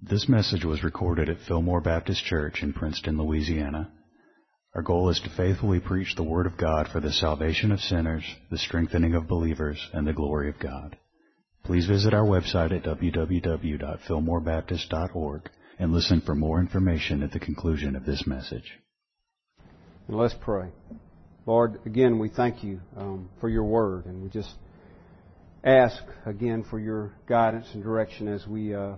This message was recorded at Fillmore Baptist Church in Princeton, Louisiana. Our goal is to faithfully preach the Word of God for the salvation of sinners, the strengthening of believers, and the glory of God. Please visit our website at www.fillmorebaptist.org and listen for more information at the conclusion of this message. And let's pray. Lord, again, we thank you um, for your word, and we just ask again for your guidance and direction as we uh,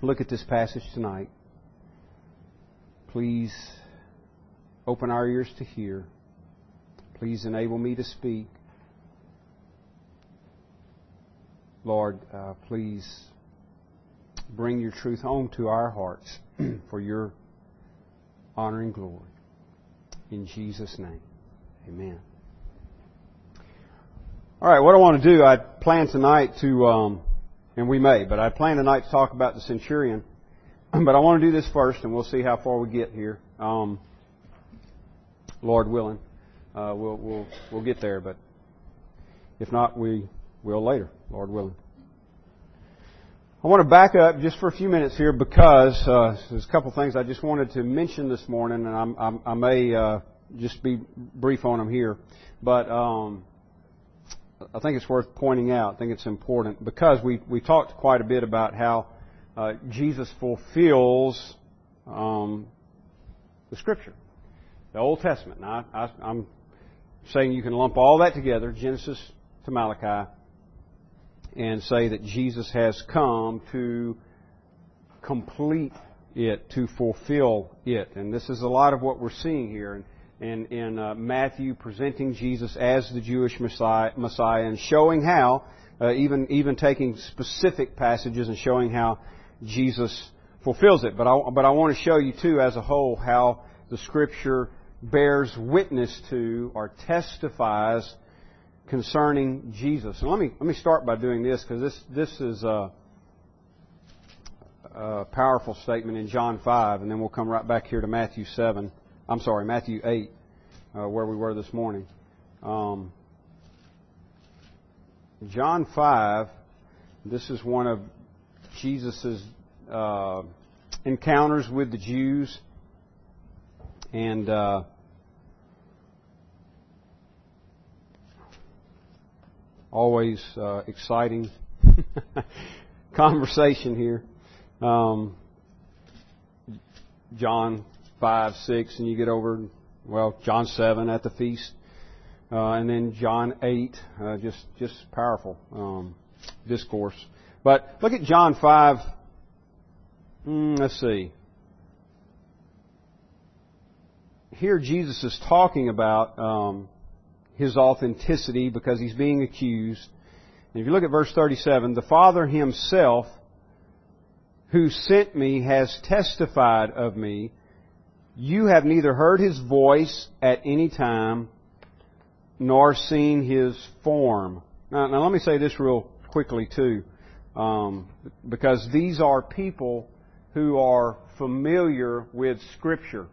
look at this passage tonight. Please open our ears to hear. Please enable me to speak. Lord, uh, please bring your truth home to our hearts for your honor and glory. In Jesus' name, amen. All right, what I want to do, I plan tonight to, um, and we may, but I plan tonight to talk about the centurion. But I want to do this first, and we'll see how far we get here. Um, Lord willing, uh, we'll we'll we'll get there. But if not, we will later, Lord willing. I want to back up just for a few minutes here because uh, there's a couple things I just wanted to mention this morning, and I'm, I'm, i may uh, just be brief on them here. But um, I think it's worth pointing out. I think it's important because we we talked quite a bit about how uh, Jesus fulfills um, the Scripture, the Old Testament. Now, I, I'm saying you can lump all that together, Genesis to Malachi, and say that Jesus has come to complete it, to fulfill it. And this is a lot of what we're seeing here. And in, in uh, Matthew presenting Jesus as the Jewish Messiah, Messiah and showing how, uh, even, even taking specific passages and showing how Jesus fulfills it. But I, but I want to show you too, as a whole, how the Scripture bears witness to or testifies concerning Jesus. And let me let me start by doing this because this this is a, a, powerful statement in John five, and then we'll come right back here to Matthew seven. I'm sorry, Matthew 8, uh, where we were this morning. Um, John 5, this is one of Jesus' uh, encounters with the Jews. And uh, always uh, exciting conversation here. Um, John 5, 6, and you get over, well, John 7 at the feast. Uh, and then John 8, uh, just, just powerful um, discourse. But look at John 5. Mm, let's see. Here Jesus is talking about um, his authenticity because he's being accused. And if you look at verse 37, the Father himself who sent me has testified of me. You have neither heard his voice at any time nor seen his form. Now, now let me say this real quickly too, um, because these are people who are familiar with Scripture.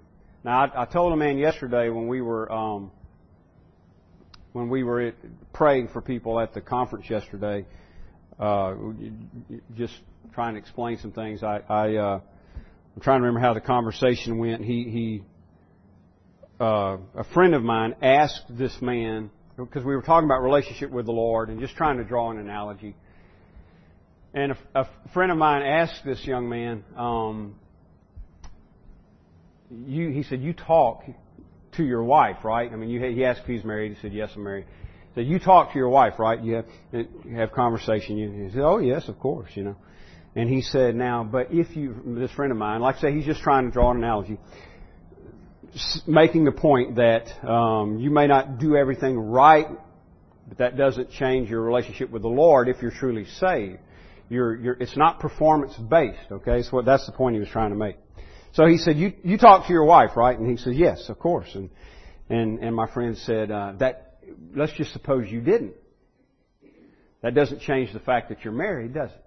Now, I, I told a man yesterday when we were um, when we were praying for people at the conference yesterday, uh, just trying to explain some things. I, I uh, I'm trying to remember how the conversation went. He, he uh, a friend of mine asked this man because we were talking about relationship with the Lord and just trying to draw an analogy. And a, a friend of mine asked this young man, um, you, he said, you talk to your wife, right? I mean, you, he asked if he's married. He said, yes, I'm married. He said, you talk to your wife, right? You have, you have conversation. You, he said, oh, yes, of course, you know. And he said, now, but if you, this friend of mine, like I say, he's just trying to draw an analogy, making the point that um, you may not do everything right, but that doesn't change your relationship with the Lord if you're truly saved. You're, you're, it's not performance based, okay? So that's the point he was trying to make. So he said, you, you talk to your wife, right? And he said, yes, of course. And, and, and my friend said, uh, that, let's just suppose you didn't. That doesn't change the fact that you're married, does it?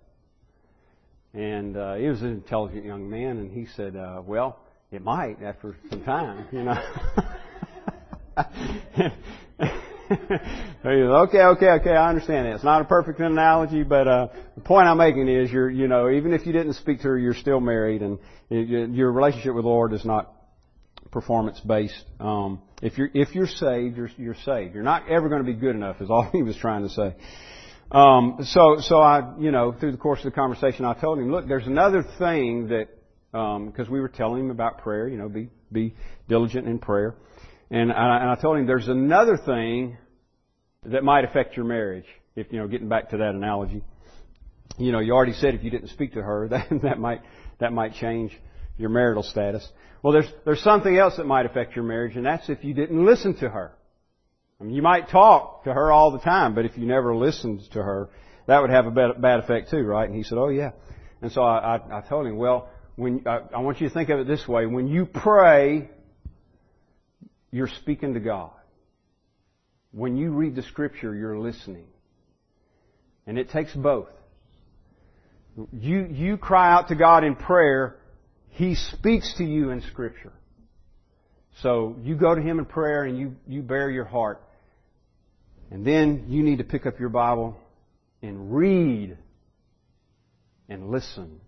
And uh, he was an intelligent young man, and he said, uh, "Well, it might after some time, you know." Okay, okay, okay. I understand that. It's not a perfect analogy, but uh, the point I'm making is, you're, you know, even if you didn't speak to her, you're still married, and your relationship with the Lord is not performance based. Um, if you're if you're saved, you're you're saved. You're not ever going to be good enough, is all he was trying to say. Um, so so I, you know, through the course of the conversation, I told him, look, there's another thing that because um, we were telling him about prayer, you know, be be diligent in prayer, and I, and I told him there's another thing that might affect your marriage. If you know, getting back to that analogy, you know, you already said if you didn't speak to her, that that might that might change your marital status. Well, there's there's something else that might affect your marriage, and that's if you didn't listen to her. I mean, you might talk to her all the time, but if you never listened to her, that would have a bad, bad effect too, right? And he said, "Oh yeah." And so I, I, I told him, "Well, when I, I want you to think of it this way: when you pray, you're speaking to God. When you read the scripture, you're listening. And it takes both. You, you cry out to God in prayer, He speaks to you in scripture. So you go to Him in prayer and you, you bare your heart. And then you need to pick up your Bible and read and listen.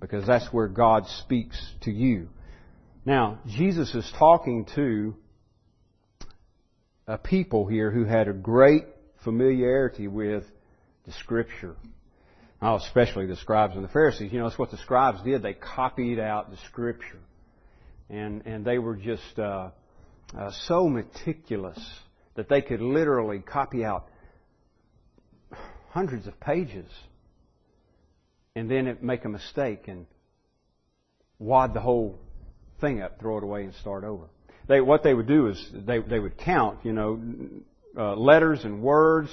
Because that's where God speaks to you. Now, Jesus is talking to a people here who had a great familiarity with the Scripture. Oh, especially the scribes and the Pharisees. You know, that's what the scribes did. They copied out the Scripture. And, and they were just uh, uh, so meticulous that they could literally copy out hundreds of pages and then make a mistake and wad the whole thing up, throw it away, and start over they, what they would do is they, they would count, you know, uh, letters and words.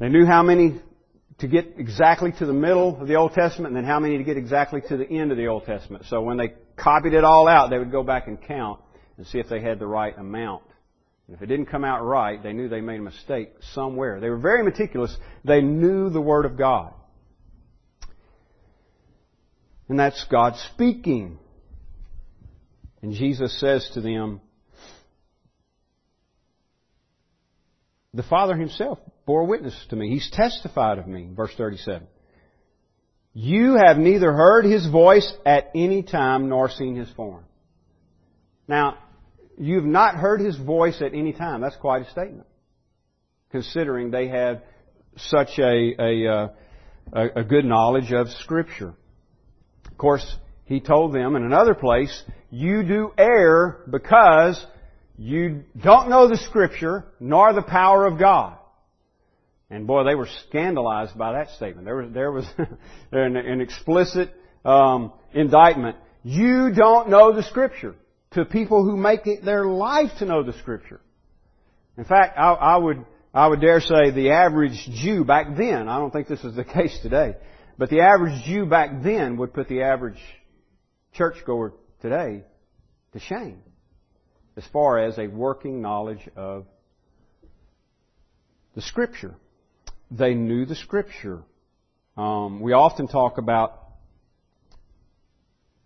They knew how many to get exactly to the middle of the Old Testament and then how many to get exactly to the end of the Old Testament. So when they copied it all out, they would go back and count and see if they had the right amount. If it didn't come out right, they knew they made a mistake somewhere. They were very meticulous. They knew the Word of God. And that's God speaking. And Jesus says to them, The Father Himself bore witness to me. He's testified of me. Verse 37. You have neither heard His voice at any time nor seen His form. Now, you've not heard His voice at any time. That's quite a statement. Considering they had such a, a, uh, a, a good knowledge of Scripture. Of course, he told them in another place, you do err because you don't know the Scripture nor the power of God. And boy, they were scandalized by that statement. There was, there was an, an, explicit um, indictment. You don't know the Scripture to people who make it their life to know the Scripture. In fact, I, I would I would dare say the average Jew back then. I don't think this is the case today, but the average Jew back then would put the average churchgoer today to shame as far as a working knowledge of the Scripture. They knew the Scripture. Um, we often talk about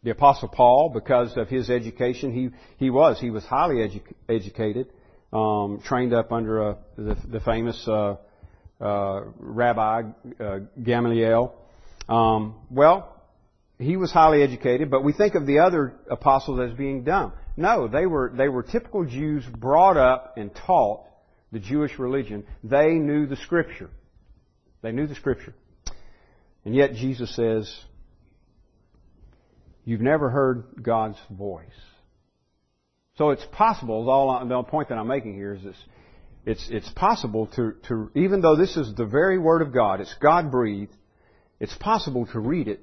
the Apostle Paul because of his education. He he was he was highly edu- educated, um, trained up under a, the, the famous uh, uh, Rabbi uh, Gamaliel. Um, well, he was highly educated, but we think of the other apostles as being dumb. No, they were, they were typical Jews brought up and taught the Jewish religion. They knew the Scripture. They knew the Scripture. And yet Jesus says, You've never heard God's voice. So it's possible, all, the point that I'm making here is this, it's, it's possible to, to, even though this is the very Word of God, it's God breathed, it's possible to read it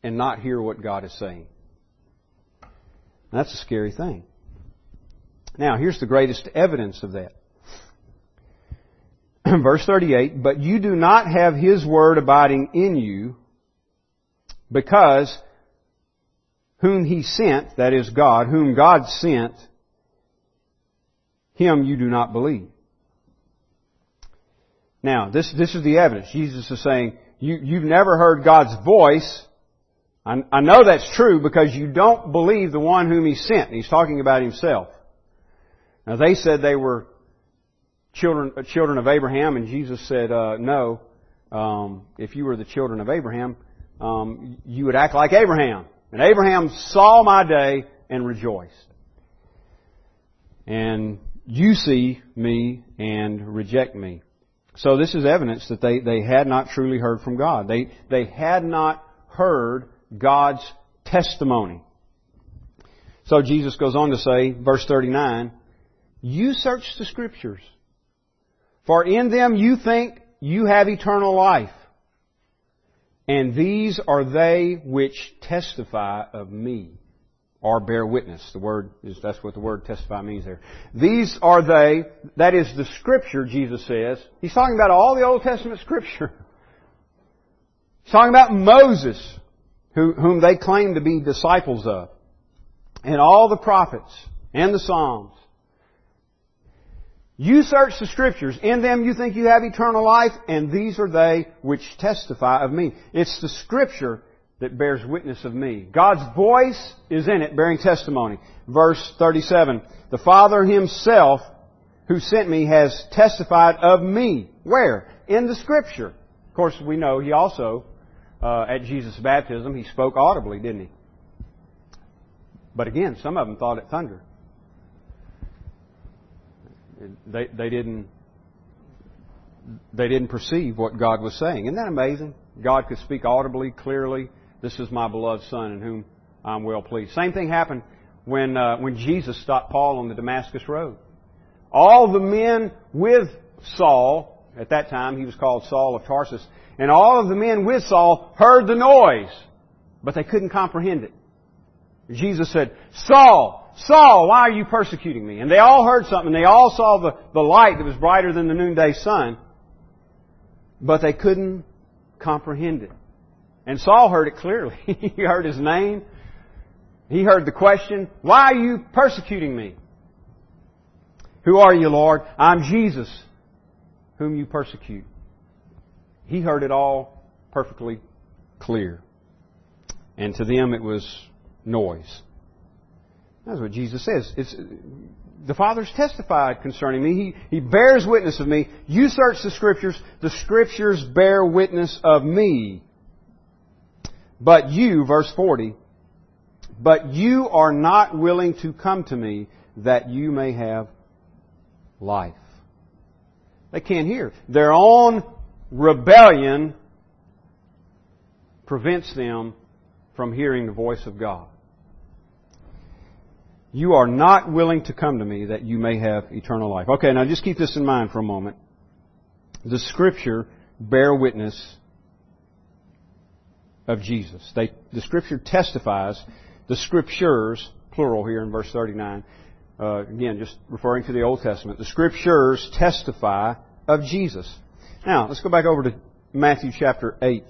and not hear what God is saying. That's a scary thing. Now, here's the greatest evidence of that. Verse 38, But you do not have His Word abiding in you, because whom He sent, that is God, whom God sent, Him you do not believe. Now, this, this is the evidence. Jesus is saying, you, you've never heard God's voice, I know that's true because you don't believe the one whom he sent. He's talking about himself. Now they said they were children, uh, children of Abraham? And Jesus said, uh, no. Um, if you were the children of Abraham, um, you would act like Abraham. And Abraham saw my day and rejoiced. And you see me and reject me. So this is evidence that they, they had not truly heard from God. They, they had not heard God's testimony. So Jesus goes on to say, verse 39, You search the Scriptures, for in them you think you have eternal life. And these are they which testify of me, or bear witness. The word is, that's what the word testify means there. These are they, that is the Scripture, Jesus says. He's talking about all the Old Testament Scripture. He's talking about Moses, who, whom they claim to be disciples of and all the prophets and the Psalms. You search the scriptures. In them you think you have eternal life, and these are they which testify of me. It's the scripture that bears witness of me. God's voice is in it, bearing testimony. Verse 37. The Father Himself, who sent me, has testified of me. Where? In the scripture. Of course, we know He also, uh, at Jesus' baptism, He spoke audibly, didn't He? But again, some of them thought it thundered. They, they didn't they didn't perceive what God was saying. Isn't that amazing? God could speak audibly, clearly. This is my beloved Son in whom I'm well pleased. Same thing happened when uh, when Jesus stopped Paul on the Damascus road. All the men with Saul at that time, he was called Saul of Tarsus, and all of the men with Saul heard the noise, but they couldn't comprehend it. Jesus said, Saul, Saul, why are you persecuting me? And they all heard something. They all saw the, the light that was brighter than the noonday sun. But they couldn't comprehend it. And Saul heard it clearly. he heard his name. He heard the question, why are you persecuting me? Who are you, Lord? I'm Jesus, whom you persecute. He heard it all perfectly clear. And to them it was noise. That's what Jesus says. It's, the Father's testified concerning me. He, he bears witness of me. You search the Scriptures. The Scriptures bear witness of me. But you, verse 40, but you are not willing to come to me that you may have life. They can't hear. Their own rebellion prevents them from hearing the voice of God. You are not willing to come to me that you may have eternal life. Okay, now just keep this in mind for a moment. The Scripture bear witness of Jesus. They, the Scripture testifies, the Scriptures, plural here in verse 39, uh, again, just referring to the Old Testament, the Scriptures testify of Jesus. Now, let's go back over to Matthew chapter 8.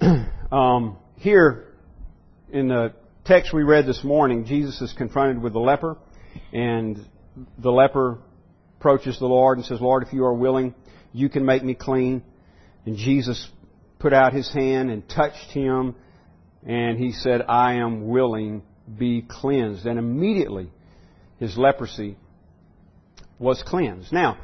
um, here, in the text we read this morning, Jesus is confronted with the leper, and the leper approaches the Lord and says, Lord, if you are willing, you can make me clean. And Jesus put out his hand and touched him, and he said, I am willing, be cleansed. And immediately his leprosy was cleansed. Now,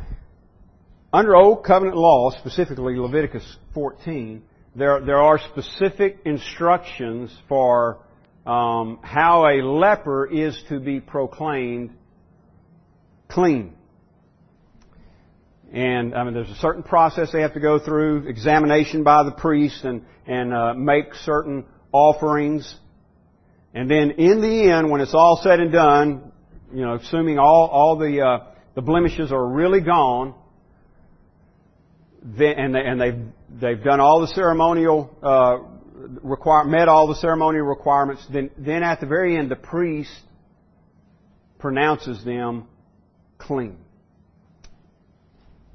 under Old Covenant law, specifically Leviticus 14, there, there are specific instructions for um, how a leper is to be proclaimed clean. And I mean, there's a certain process they have to go through, examination by the priest, and and uh, make certain offerings. And then in the end, when it's all said and done, you know, assuming all all the uh, the blemishes are really gone, then, and, they, and they've, they've done all the ceremonial, uh, require, met all the ceremonial requirements, then, then at the very end, the priest pronounces them clean.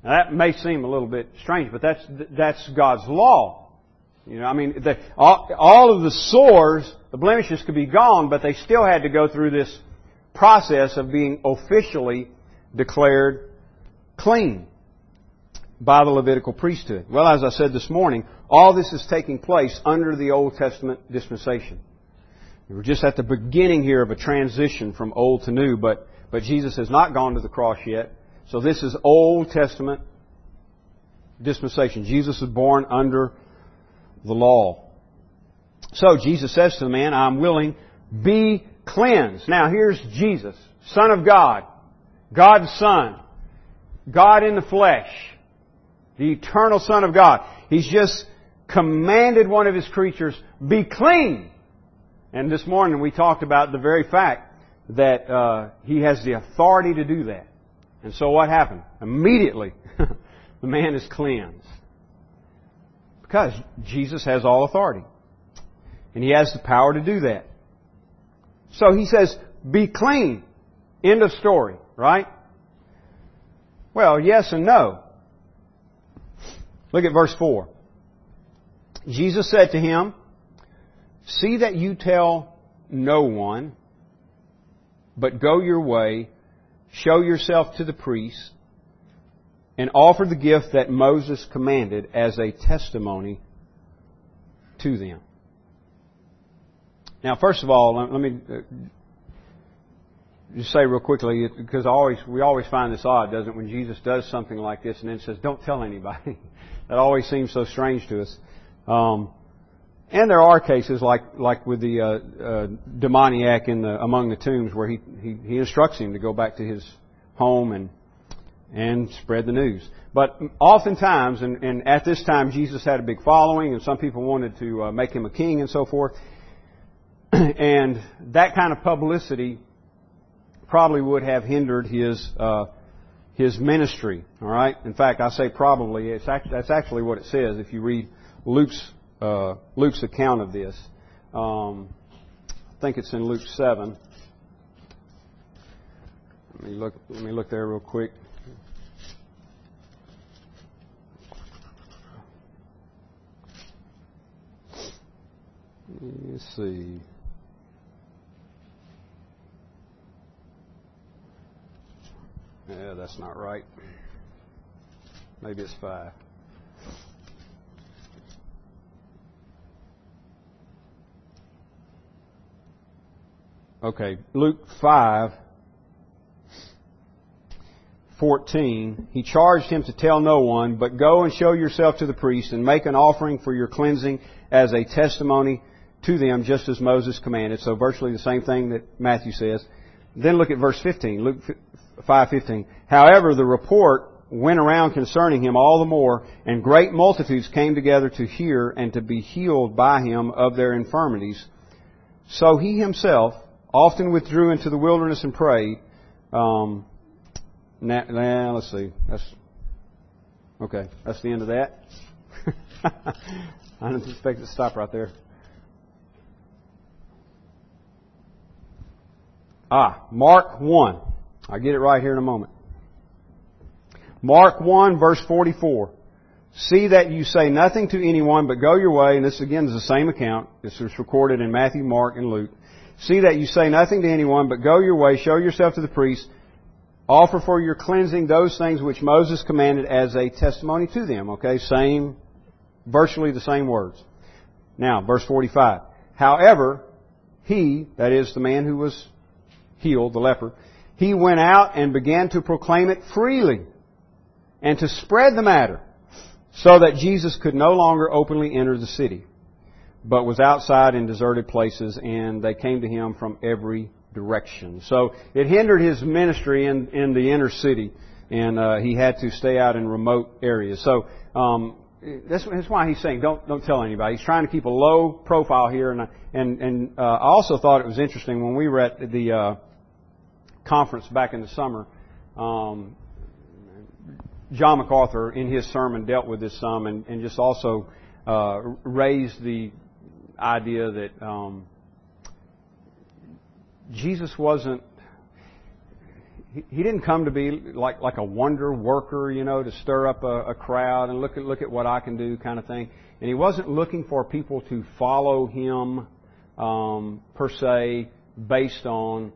Now that may seem a little bit strange, but that's, that's God's law. You know, I mean, the, all, all of the sores, the blemishes could be gone, but they still had to go through this process of being officially declared clean by the Levitical priesthood. Well, as I said this morning, all this is taking place under the Old Testament dispensation. We're just at the beginning here of a transition from old to new, but, but Jesus has not gone to the cross yet. So this is Old Testament dispensation. Jesus is born under the law. So Jesus says to the man, I'm willing, be cleansed. Now here's Jesus, Son of God, God's Son, God in the flesh, the eternal Son of God. He's just commanded one of His creatures, be clean. And this morning we talked about the very fact that uh, He has the authority to do that. And so what happened? Immediately, the man is cleansed. Because Jesus has all authority. And He has the power to do that. So He says, be clean. End of story, right? Well, yes and no. Look at verse 4. Jesus said to him, See that you tell no one, but go your way, show yourself to the priest, and offer the gift that Moses commanded as a testimony to them. Now, first of all, let me uh, just say real quickly, because always we always find this odd, doesn't it, when Jesus does something like this and then says, "Don't tell anybody." that always seems so strange to us. Um, and there are cases like like with the uh, uh, demoniac in the among the tombs where he, he he instructs him to go back to his home and and spread the news. But oftentimes, and, and at this time, Jesus had a big following, and some people wanted to uh, make him a king and so forth. and that kind of publicity probably would have hindered his uh, his ministry. All right. In fact, I say probably. It's actually, that's actually what it says if you read Luke's uh, Luke's account of this. Um, I think it's in Luke seven. Let me look. Let me look there real quick. Let's see. Yeah, that's not right. Maybe it's five. Okay, Luke 5, 14. He charged him to tell no one, but go and show yourself to the priest and make an offering for your cleansing as a testimony to them, just as Moses commanded. So virtually the same thing that Matthew says. Then look at verse 15. Luke 5:15. However, the report went around concerning him all the more, and great multitudes came together to hear and to be healed by him of their infirmities. So he himself often withdrew into the wilderness and prayed. Um, now, now, let's see. That's okay. That's the end of that. I didn't expect it to stop right there. Ah, Mark 1. I'll get it right here in a moment. Mark 1 verse 44. See that you say nothing to anyone, but go your way, and this again is the same account. This is recorded in Matthew, Mark, and Luke. See that you say nothing to anyone, but go your way, show yourself to the priest, offer for your cleansing those things which Moses commanded as a testimony to them. Okay, same, virtually the same words. Now, verse 45. However, he, that is the man who was healed, the leper, he went out and began to proclaim it freely and to spread the matter so that Jesus could no longer openly enter the city, but was outside in deserted places and they came to him from every direction. So it hindered his ministry in, in the inner city and uh, he had to stay out in remote areas. So um, that's, why he's saying don't don't tell anybody. He's trying to keep a low profile here, and and and uh, I also thought it was interesting when we were at the uh, conference back in the summer. Um, John MacArthur, in his sermon, dealt with this some and, and just also uh, raised the idea that um, Jesus wasn't. He, didn't come to be like like a wonder worker, you know, to stir up a, a crowd and look at look at what I can do, kind of thing. And he wasn't looking for people to follow him um, per se, based on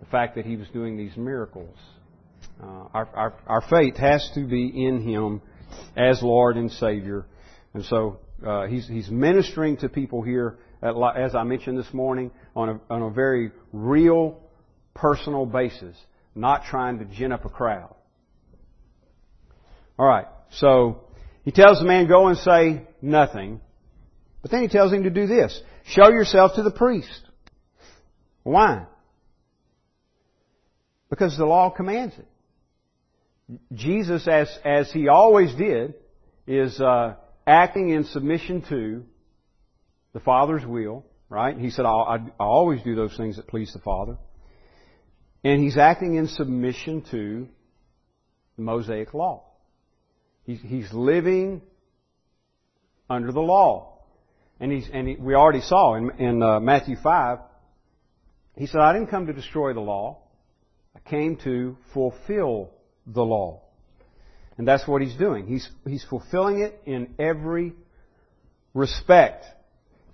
the fact that he was doing these miracles. Uh, our, our, our faith has to be in him as Lord and Savior. And so uh, he's, he's ministering to people here, at, as I mentioned this morning, on a, on a very real, personal basis. not trying to gin up a crowd. Alright, so he tells the man, go and say nothing. But then he tells him to do this. Show yourself to the priest. Why? Because the law commands it. Jesus, as, as he always did, is uh, acting in submission to the Father's will, right? He said, I, I always do those things that please the Father. And he's acting in submission to the Mosaic Law. He's, he's living under the law. And, he's, and he, we already saw in, in uh, Matthew 5, he said, I didn't come to destroy the law. I came to fulfill the law. And that's what he's doing. He's, he's fulfilling it in every respect.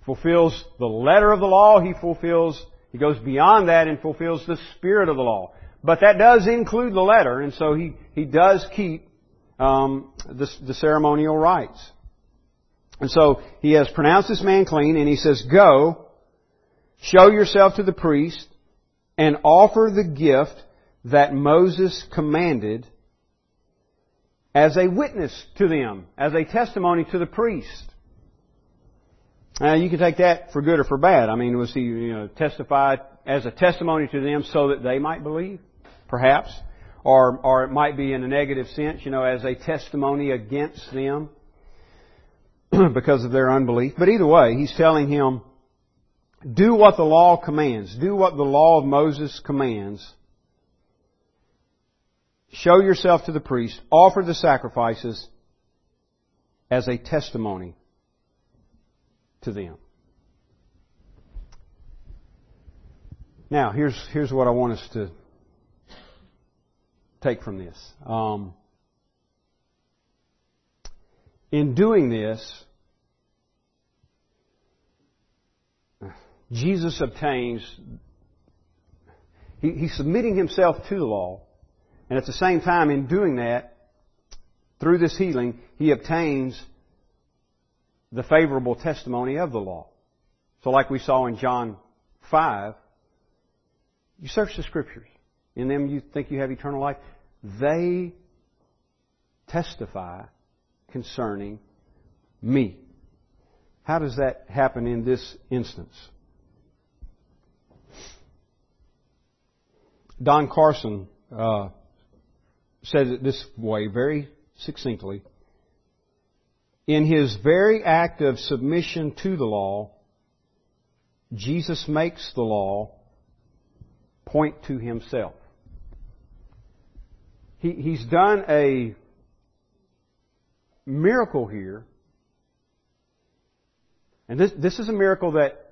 Fulfills the letter of the law, he fulfills, he goes beyond that and fulfills the spirit of the law. But that does include the letter, and so he, he does keep um, the, the ceremonial rites. And so he has pronounced this man clean, and he says, Go, show yourself to the priest, and offer the gift that Moses commanded as a witness to them, as a testimony to the priest. Now you can take that for good or for bad. I mean, was he you know, testified as a testimony to them so that they might believe? Perhaps. Or, or it might be in a negative sense, you know, as a testimony against them because of their unbelief. But either way, he's telling him, do what the law commands. Do what the law of Moses commands Show yourself to the priest. Offer the sacrifices as a testimony to them. Now, here's, here's what I want us to take from this. Um, in doing this, Jesus obtains, he, he's submitting himself to the law, and at the same time, in doing that, through this healing, he obtains the favorable testimony of the law. So like we saw in John 5, you search the scriptures. In them you think you have eternal life. They testify concerning me. How does that happen in this instance? Don Carson uh, says it this way very succinctly. In his very act of submission to the law, Jesus makes the law point to himself. He, he's done a miracle here. And this, this is a miracle that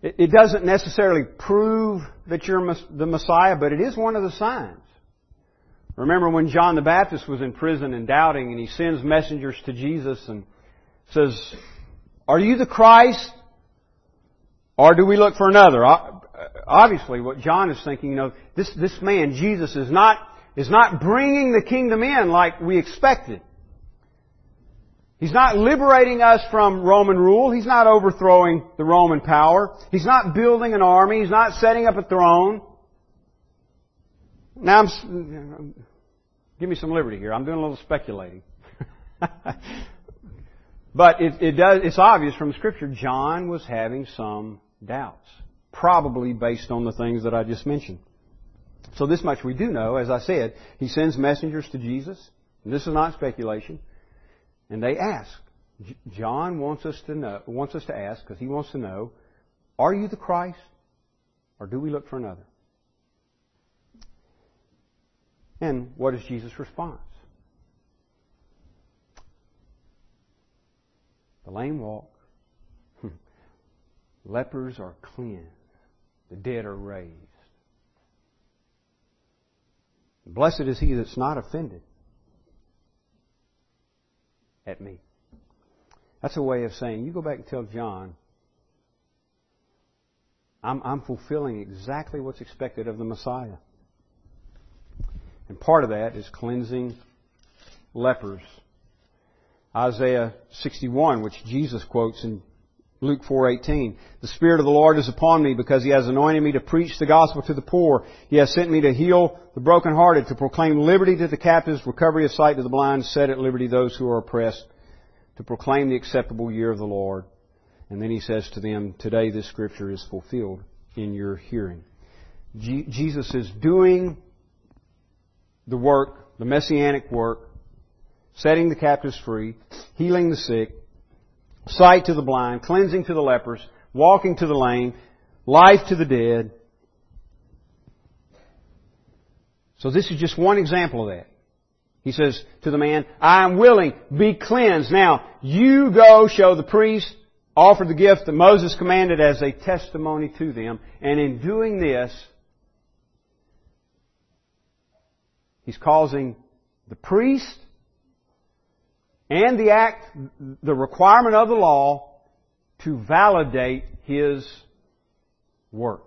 It doesn't necessarily prove that you're the Messiah, but it is one of the signs. Remember when John the Baptist was in prison and doubting, and he sends messengers to Jesus and says, Are you the Christ? Or do we look for another? Obviously, what John is thinking, you know, this, this man, Jesus, is not, is not bringing the kingdom in like we expected. He's not liberating us from Roman rule. He's not overthrowing the Roman power. He's not building an army. He's not setting up a throne. Now I'm, give me some liberty here. I'm doing a little speculating. but it, it does, it's obvious from scripture, John was having some doubts. Probably based on the things that I just mentioned. So this much we do know, as I said, he sends messengers to Jesus. this is not speculation. And they ask. John wants us to know, wants us to ask because he wants to know, are you the Christ or do we look for another? And what is Jesus' response? The lame walk. Hmm. Lepers are cleansed. The dead are raised. Blessed is he that's not offended at me. That's a way of saying, you go back and tell John, I'm, I'm fulfilling exactly what's expected of the Messiah. And part of that is cleansing lepers. Isaiah 61, which Jesus quotes in Luke 4:18. The Spirit of the Lord is upon me because He has anointed me to preach the gospel to the poor. He has sent me to heal the brokenhearted, to proclaim liberty to the captives, recovery of sight to the blind, set at liberty those who are oppressed, to proclaim the acceptable year of the Lord. And then He says to them, Today this scripture is fulfilled in your hearing. Jesus is doing the work, the messianic work, setting the captives free, healing the sick, sight to the blind, cleansing to the lepers, walking to the lame, life to the dead. So this is just one example of that. He says to the man, I am willing, be cleansed. Now, you go show the priest, offer the gift that Moses commanded as a testimony to them, and in doing this, he's causing the priest and the act, the requirement of the law to validate his work.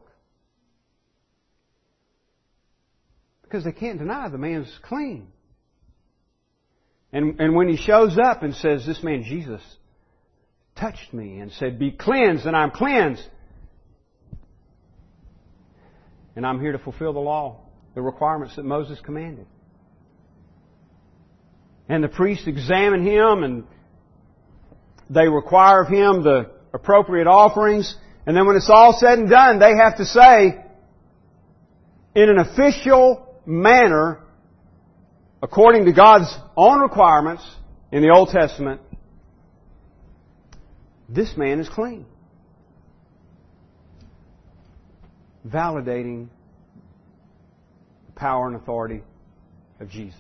Because they can't deny the man's clean. And, and when he shows up and says, this man Jesus touched me and said, be cleansed and I'm cleansed. And I'm here to fulfill the law, the requirements that Moses commanded and the priests examine him and they require of him the appropriate offerings. And then when it's all said and done, they have to say, in an official manner, according to God's own requirements in the Old Testament, this man is clean. Validating the power and authority of Jesus.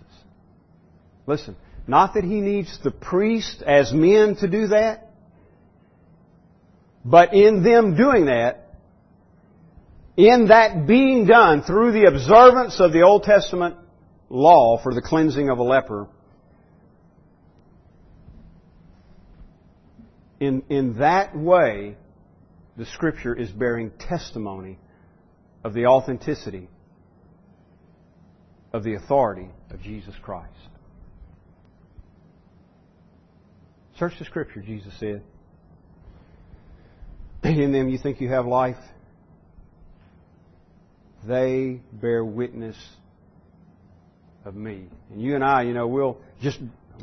Listen, not that he needs the priest as men to do that, but in them doing that, in that being done through the observance of the Old Testament law for the cleansing of a leper, in, in that way, the Scripture is bearing testimony of the authenticity of the authority of Jesus Christ. Search the Scripture, Jesus said. In them you think you have life. They bear witness of me. And you and I, you know, we'll just,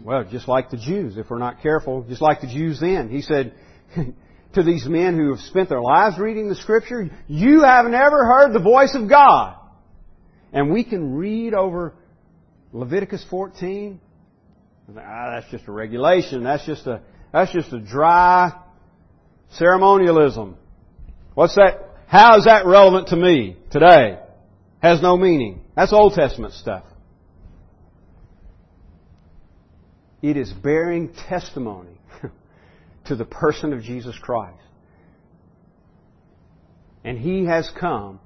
well, just like the Jews, if we're not careful, just like the Jews then. He said to these men who have spent their lives reading the Scripture, you have never heard the voice of God. And we can read over Leviticus 14 ah, that's just a regulation. That's just a, that's just a dry ceremonialism. What's that? How is that relevant to me today? Has no meaning. That's Old Testament stuff. It is bearing testimony to the person of Jesus Christ. And He has come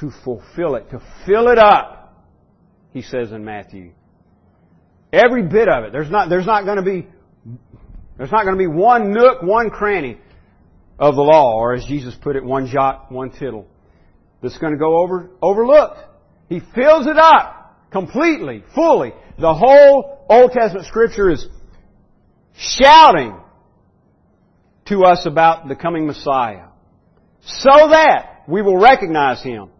to fulfill it, to fill it up, He says in Matthew Every bit of it. There's not, there's not going to be, there's not going to be one nook, one cranny of the law, or as Jesus put it, one jot, one tittle that's going to go over, overlooked. He fills it up completely, fully. The whole Old Testament scripture is shouting to us about the coming Messiah. So that we will recognize Him.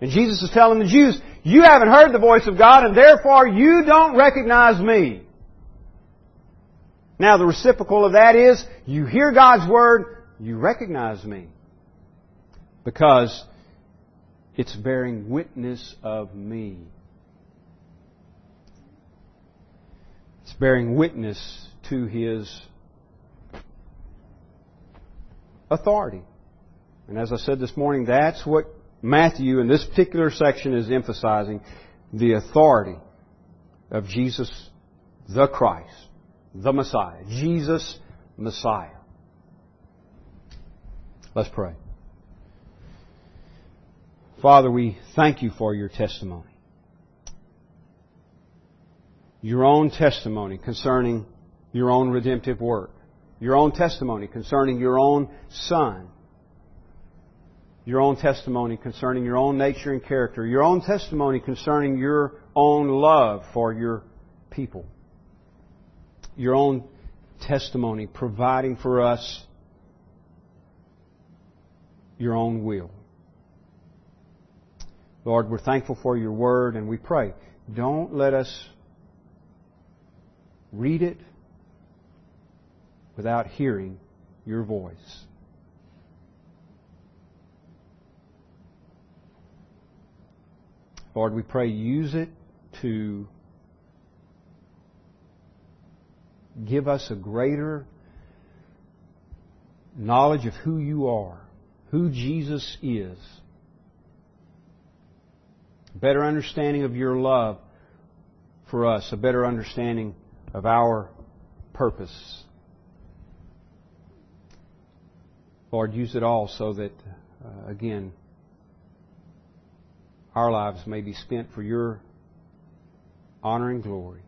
And Jesus is telling the Jews, you haven't heard the voice of God and therefore you don't recognize me. Now the reciprocal of that is, you hear God's Word, you recognize me. Because it's bearing witness of me. It's bearing witness to His authority. And as I said this morning, that's what Matthew, in this particular section, is emphasizing the authority of Jesus the Christ, the Messiah. Jesus, Messiah. Let's pray. Father, we thank you for your testimony. Your own testimony concerning your own redemptive work. Your own testimony concerning your own Son your own testimony concerning your own nature and character, your own testimony concerning your own love for your people, your own testimony providing for us your own will. Lord, we're thankful for your word and we pray, don't let us read it without hearing your voice. Lord, we pray use it to give us a greater knowledge of who you are, who Jesus is, a better understanding of your love for us, a better understanding of our purpose. Lord, use it all so that, uh, again, our lives may be spent for your honor and glory.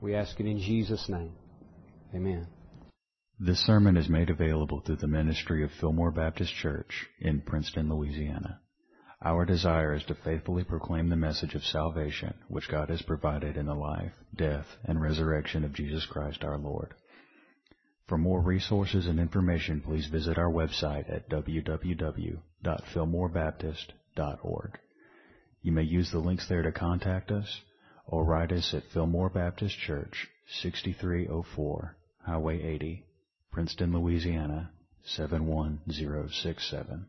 We ask it in Jesus' name. Amen. This sermon is made available through the ministry of Fillmore Baptist Church in Princeton, Louisiana. Our desire is to faithfully proclaim the message of salvation which God has provided in the life, death, and resurrection of Jesus Christ our Lord. For more resources and information, please visit our website at www.fillmorebaptist.org. You may use the links there to contact us or write us at Fillmore Baptist Church, 6304 Highway 80, Princeton, Louisiana 71067.